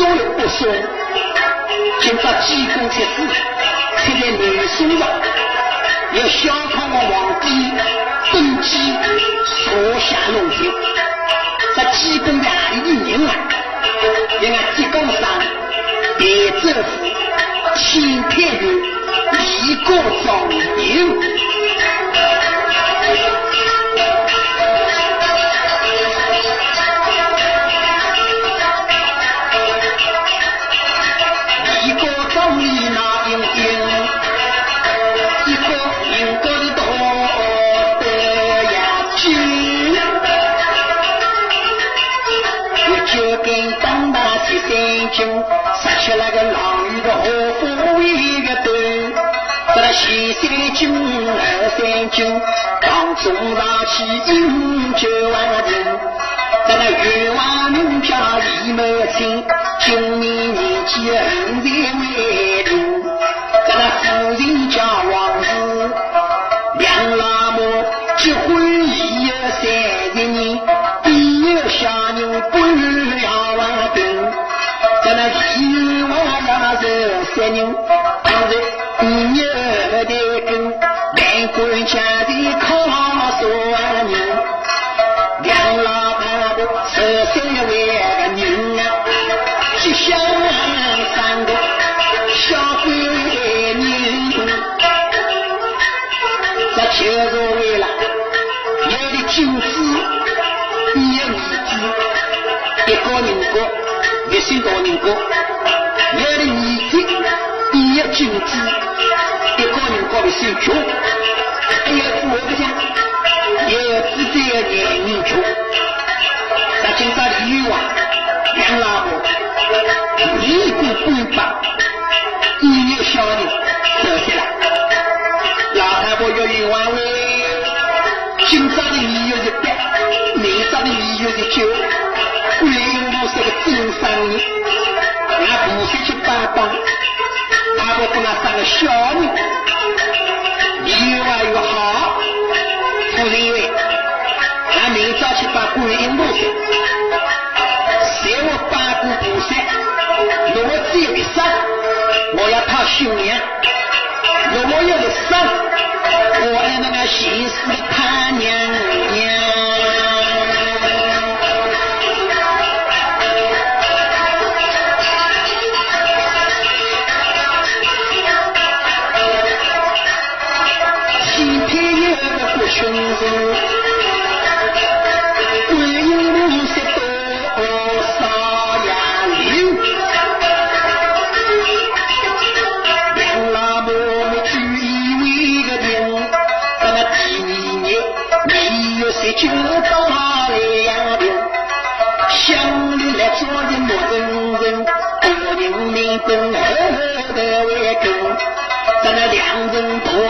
门所有不送，今朝济公出世。现在女书上要小康的皇帝登基，坐下龙庭，这基本哪里的人啊？人家济公上别政府钦天于一个状元。杀起那个狼鱼的河虎一个头，在那西山军二三军，当中上去饮酒万人，在那越王人家李某清，今年年纪二十为人，在那夫人家王氏，两老母结婚一三三人，当在你儿的根，难管家的靠说人，两老伴的十三位人啊，吉祥三个小闺女，这就是为了有的金子，有儿子，一个人过。一心到人国，一个人过的心穷，还有我不讲，有自己的眼人穷。那今朝李玉王，杨老婆，一股半把，一有小人走下来，老太婆要玉王为，今朝的理由是白，明朝的理由是酒。桂英母是个真生人，俺不是去帮帮，给俺生个小人，越玩越好。夫人为，俺明早去把桂英母生，谁我八姑菩萨，如果只有一生，我要讨新娘；如果有一生，我爱那个心思他娘。咱那两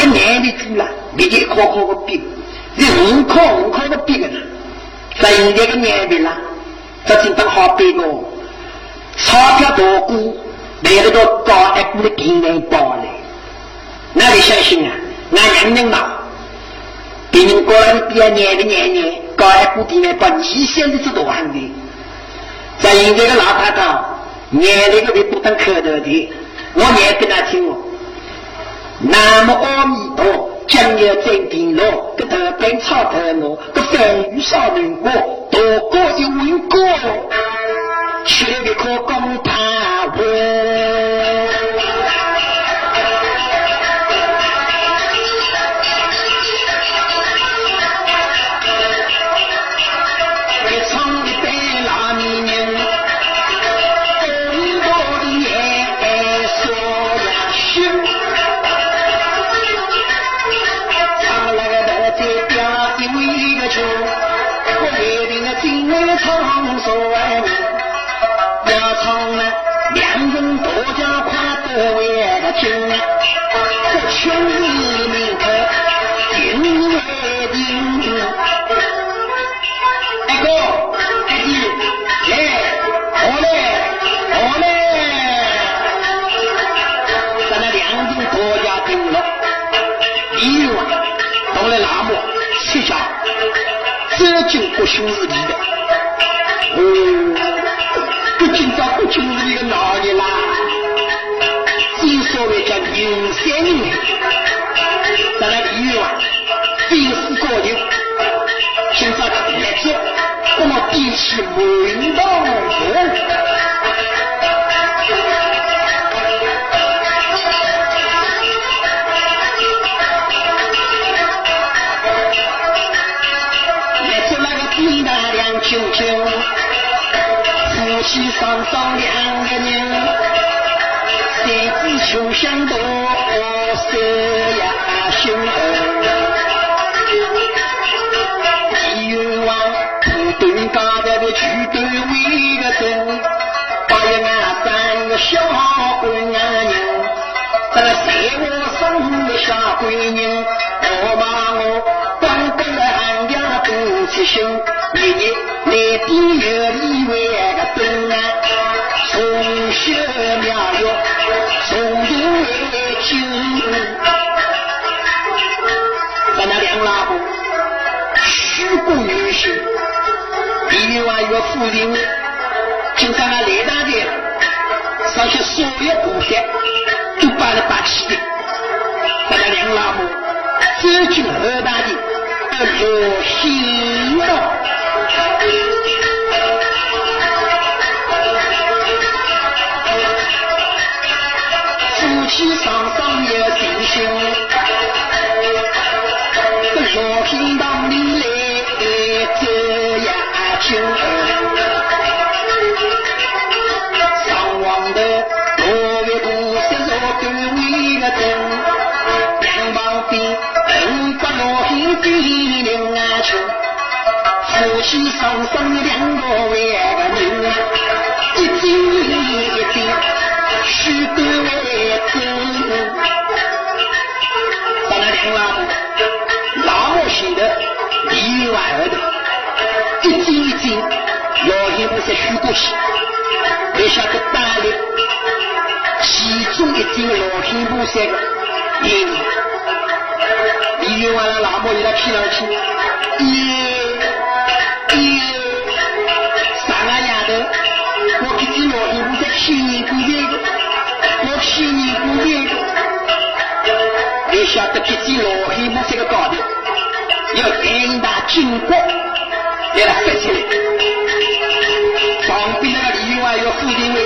个年龄住了，每天考考个病，是五考五考个病呢。在现在个年龄了，这真当好病哦，钞票多过买了个高一股的平安包来，哪里相信啊？俺娘人嘛，别人过来比较年的年年高一股平安包，你现在是多行的。在现在个老太太，念那个会不当口头的，我念给他听哦。南无阿弥陀，将要真定罗，个头边草头罗，个风雨少年过，多过一文过，去那个可公他不兄是你的，哦，不今朝不亲是你的老爷啦，正所谓叫人三人，双双两个人，三子秋香多，三呀兄儿，冤枉土墩高的的去墩为个真，八月俺三个小闺娘，这个在我生的小闺女，我骂我光顾了俺家不起心，日日。来比月里过女性，比完月夫人，就在那雷大街，上去所有部队都把了摆起的。咱那两老母，走进后大的，热心了。老天不是个，一，里外了老母给他批上去，一。三个丫头，我给你老衣服在七年过节的，我七年过节的，你晓得给你老衣服这个高头，要三大金光，给他发起来。旁边那个李员外要付定位，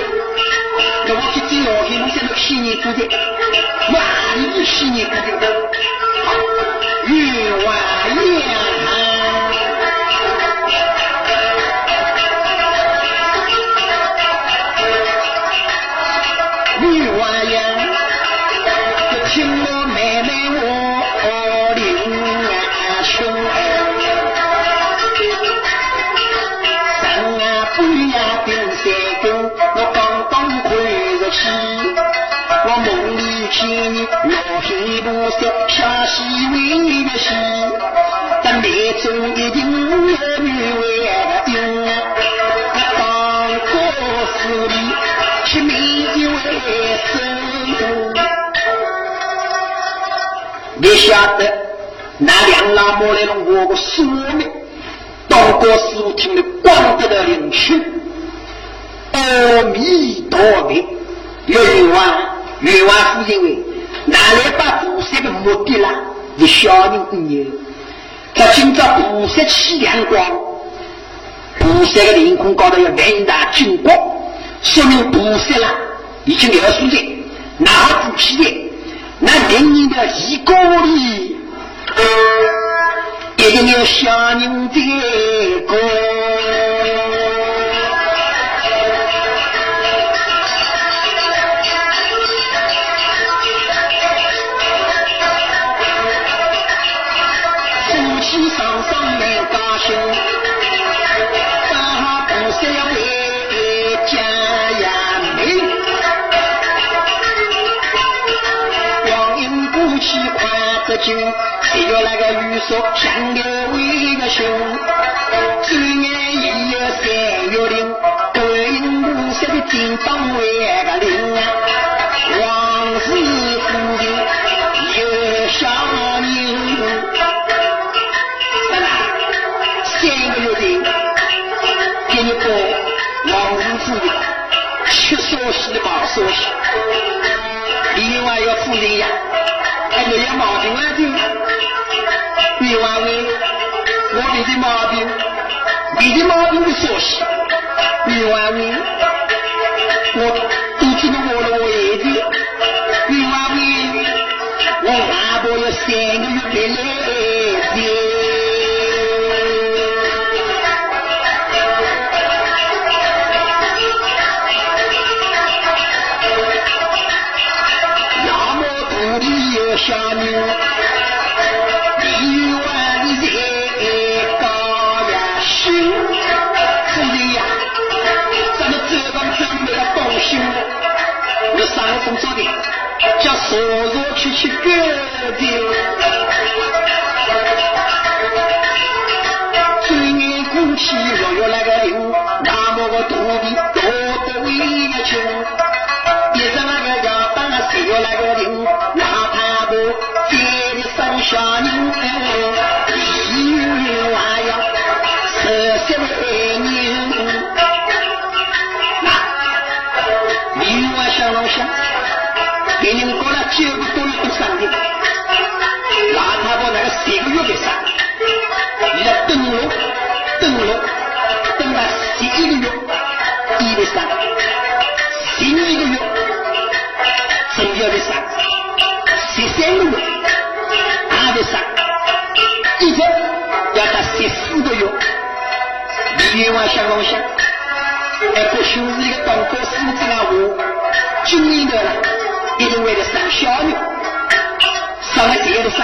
衣服在那七年过节，万一七年过节，员外呀。下西为个西，但内中一定有女为个丁。当国司礼，是民为生。你晓得那两老母来了我个说明，当国师傅听了光得的灵气，阿弥陀佛，冤枉冤枉夫人。哪里把菩萨的目的啦？你小人一年，他今朝菩萨起阳光，菩萨的凌空高头有万大金光，说明菩萨啦已经了书的，哪不起的？那人人的一个里，一定要小人的过。只有那个玉树像牛为个凶，转眼一有三月灵，观音菩萨的金榜为喜八所喜，另外要夫人呀。还没有毛病啊！就你话为我没的毛病，你的毛病的说我若去去干的。最年过去，若有那个人，那么个肚皮多得委屈，一日那个要当谁有那个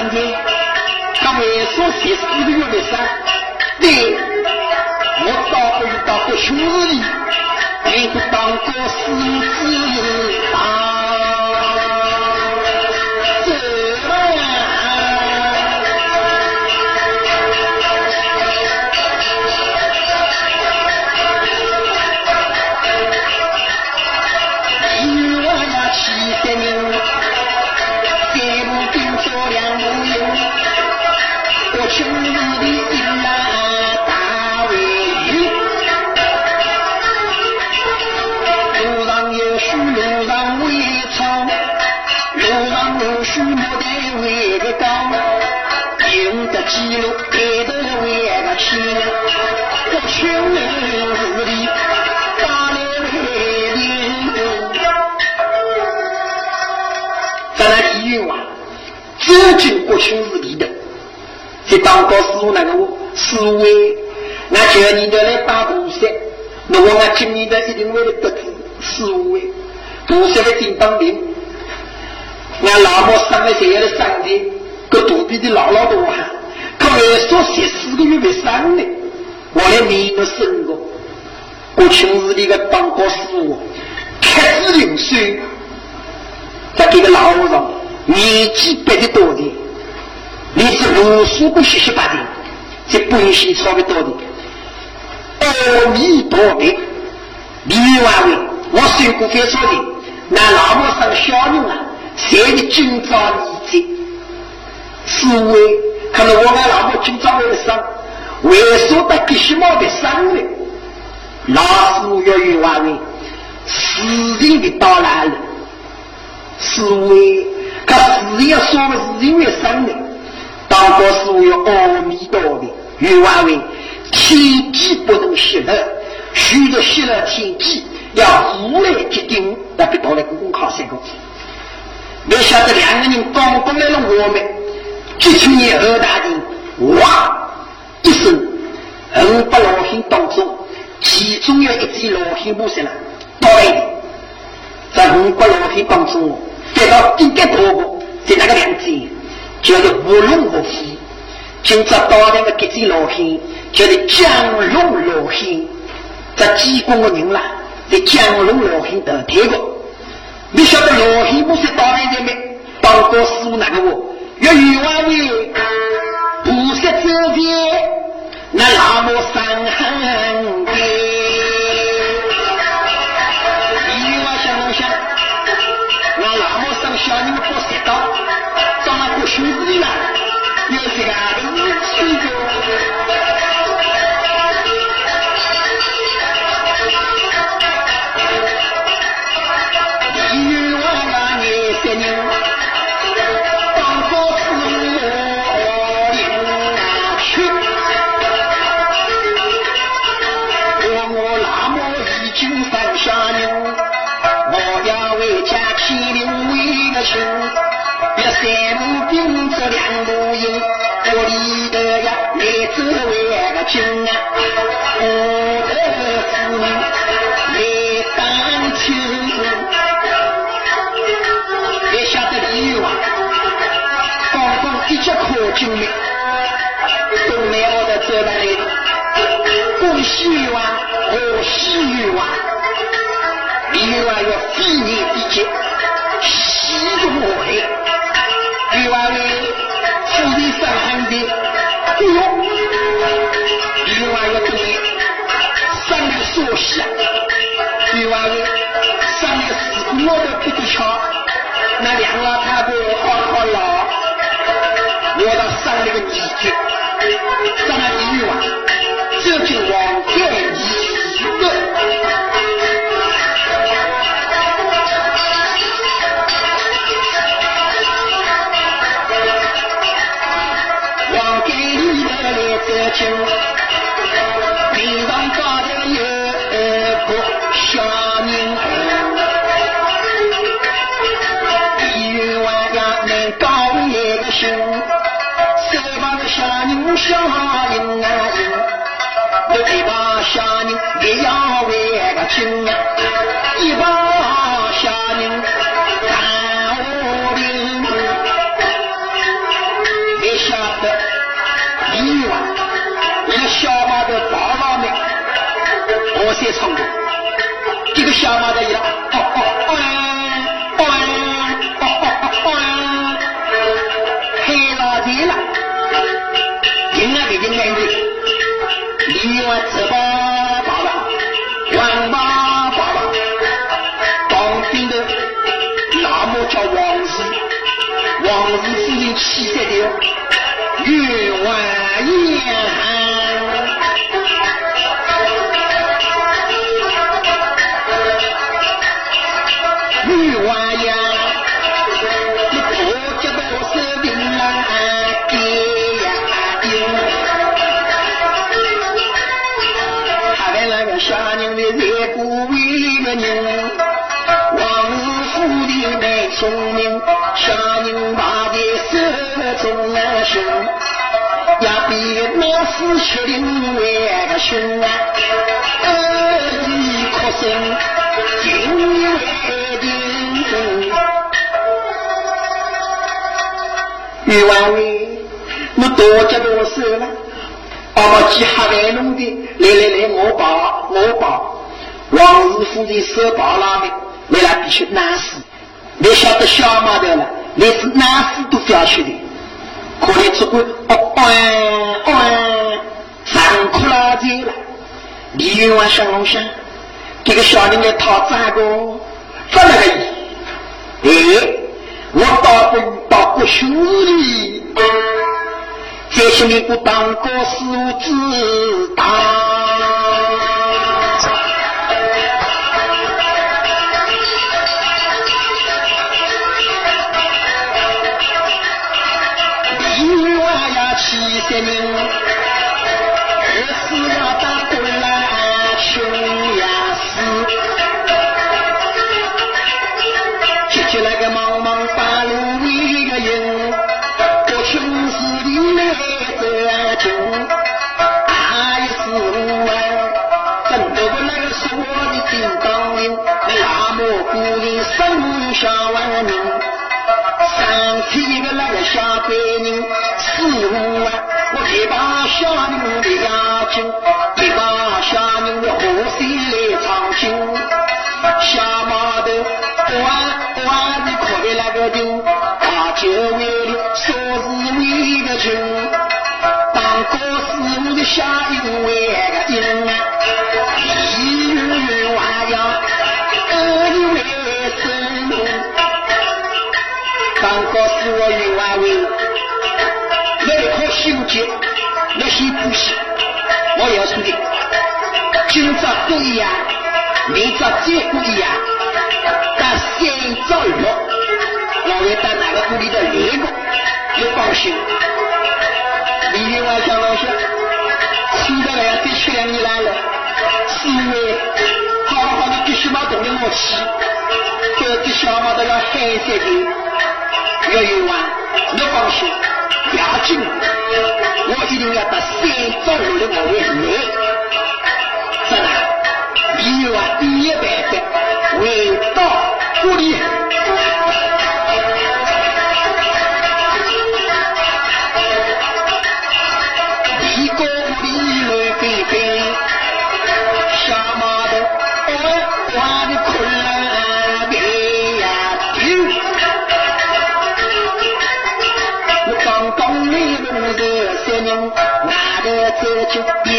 三天，他为说十四个月的生，对，我倒不如到不兄弟，那个当过师傅啊。咱来提醒话，走进国庆日里头，这当高师傅那个师傅，那叫你的来打菩萨，那我那今年的一定为了得住师傅哎，菩萨的叮当铃，俺老婆生了谁的身体，个肚皮的老老多哈。他还说十四个月没生呢，我连命都生过。我平日里个当过师傅，开支零碎，在这个老和尚年纪别的多的，读书不学习八的，这本性稍微多的。阿弥陀佛，李万伟，我孙姑非说的，那老母生小人啊，谁的今朝年纪？是为可能我们老母今朝为生，为说得必须冒的生呢？老师要与万伟，死人的到来了，是为可死要说的是因为生的，当过是为阿弥陀的与万伟。天机不能泄露，许多泄露天机要无来决定，那别到来公公考三个。没晓得两个人刚刚来了，我们这群年二大人，哇一声，五百老星当中，其中有一只老星不死了，对，在五百老星当中，飞到顶个婆婆，在那个两只，叫做无龙无虎，今朝到那个这只老星。叫做江龙老仙，这济公的人啦，在江龙老仙得天过。你晓得老仙不是当年的没？当过师傅那个我，要与万位也晓得李王刚刚一节课经历，东南我的走来了，恭喜王和喜王，李王要非你不接。西中会，另外呢，富人上行的不用，另外一个呢，三个说西，另外呢，三个四我的不得巧，那两老太婆好好老，我到上那个年纪，上了一万，这就往天一个。平常为个亲，一帮小人干活兵，没晓得一万。小马的大老妹，我先冲动。这个小马的一气色的，冤枉言。凶，要比老师确定为个凶啊！二弟哭声，今日为定。玉王爷，我多接多少了？把我记下来弄的，来来来，我把我把，王师傅的手把拉的，为了必须难死。你晓得小毛头了，你是哪死都不要去的，可能只会哦哎哎，上课了去了。李云王小龙虾，这个小人来讨债个，怎么个意？哎，我打工打过兄弟，这些年不当个事知道。人，二不一样，明朝再不一样，但三朝六，我会到哪个屋里头来过，你放心。李云外讲老些，现在来再吃两年来了，是因为好好的必须把动力我起，这这小马都要海塞的，要云外，你放心，押金。我一定要把三招六的我为来，你有啊第一办法，回到屋里。走进一个为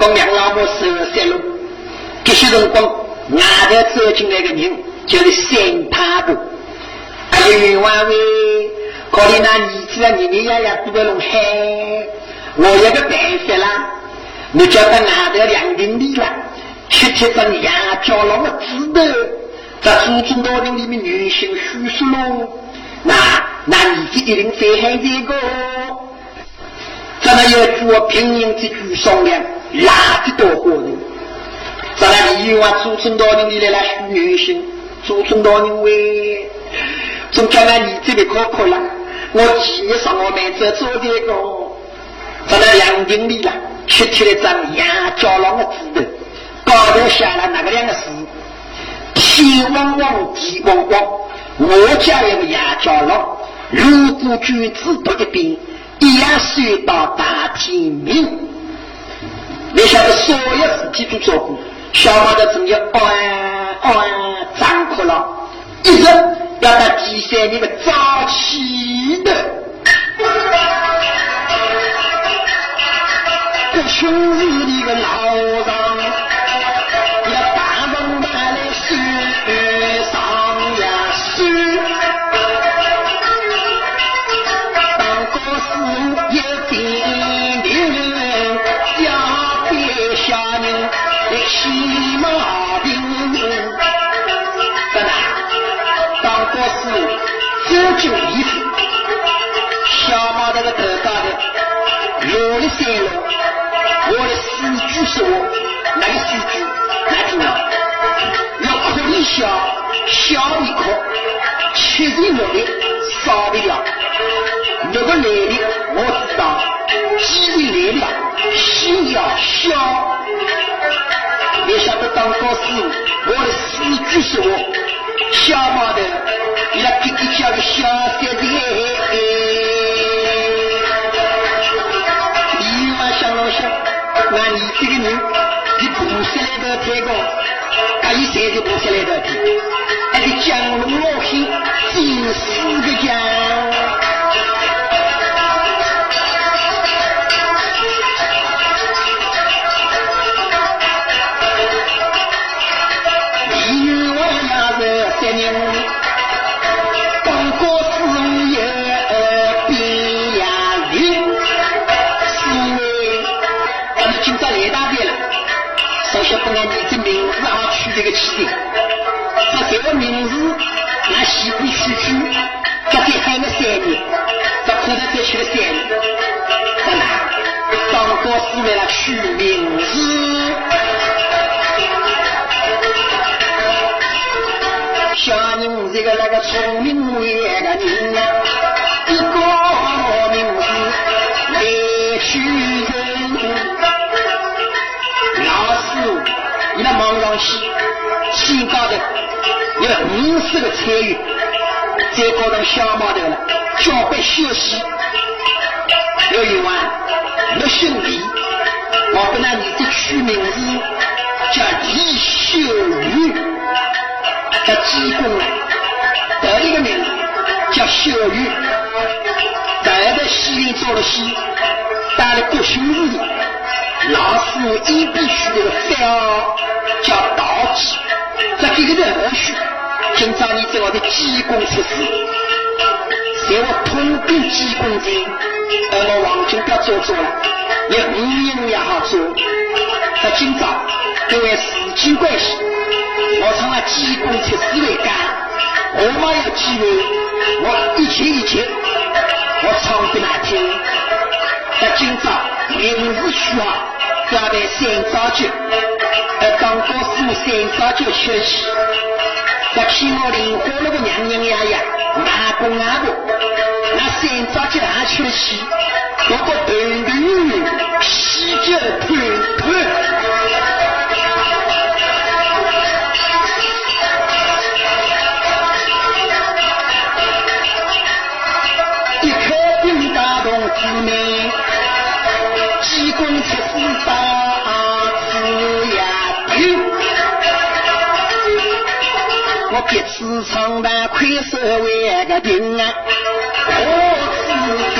我刚刚两老母十三路，这些辰光，外头走进来个人就是三太婆。哎呀，冤枉喂！可怜那儿子啊，年年呀呀都在弄海，我有个办法啦，你叫他外头两平地了。贴贴着牙角龙的指头，在祖宗老人里面女性叙述喽。那那你这一定非害这个，咱们要做平民之举商量，哪的多活人？咱们利用啊祖宗老人里来来叙女性，祖宗老人为，总叫俺你这里可可了。我今日上我们这做这个，咱们两平里了，贴贴了张牙角龙的指头。高头下了哪个两个字？天汪汪，地汪汪。我家有个牙胶佬，如果句子读一遍，一样睡到大天明。你晓得所有事情都做过，小马的正要安安张口了，一直要在第三天的早起的。这兄弟的个老张。三落，我的四句说，那个四句，那听啊，要哭一笑，笑一哭，七日落的少不了，那个来的我知道，几日来了心要笑，没想到当高师，我的四句说，小马的。你那皮皮叫个小三子，你嘛想想，那你这个人，你不下来的太高，可以三十步下来的，那个江龙老黑金四个江。这个起点，这这个名字，那西部区区，这给喊个三年，这可能再去了三年，在哪？当高是为了取名字，像您这个那个聪明伟个人啊，一个名字来取人，那忙上去。先高头有五十个参与，再搞到小码头了，交给休息。刘一万，我兄弟，我跟那儿子取名字叫李秀玉，叫济公了。一个名字叫秀玉，在在西林做了戏，当了国兄里，老师一笔取这个三叫道济。这几个人后续，今朝你在我的济公出世，在我通禀济公前，而我王军不要做作了，也五年也好做。那今朝因为时间关系，我从了济公出世为干，我没有机会，我一切一切，我唱给难听。那今朝名字取好，要在三早节。在当高师三早就休息，在天我灵活那个娘娘呀呀，阿公阿婆，那三早就还去了戏，我个头头喜脚团一次唱的快手为个病啊，我是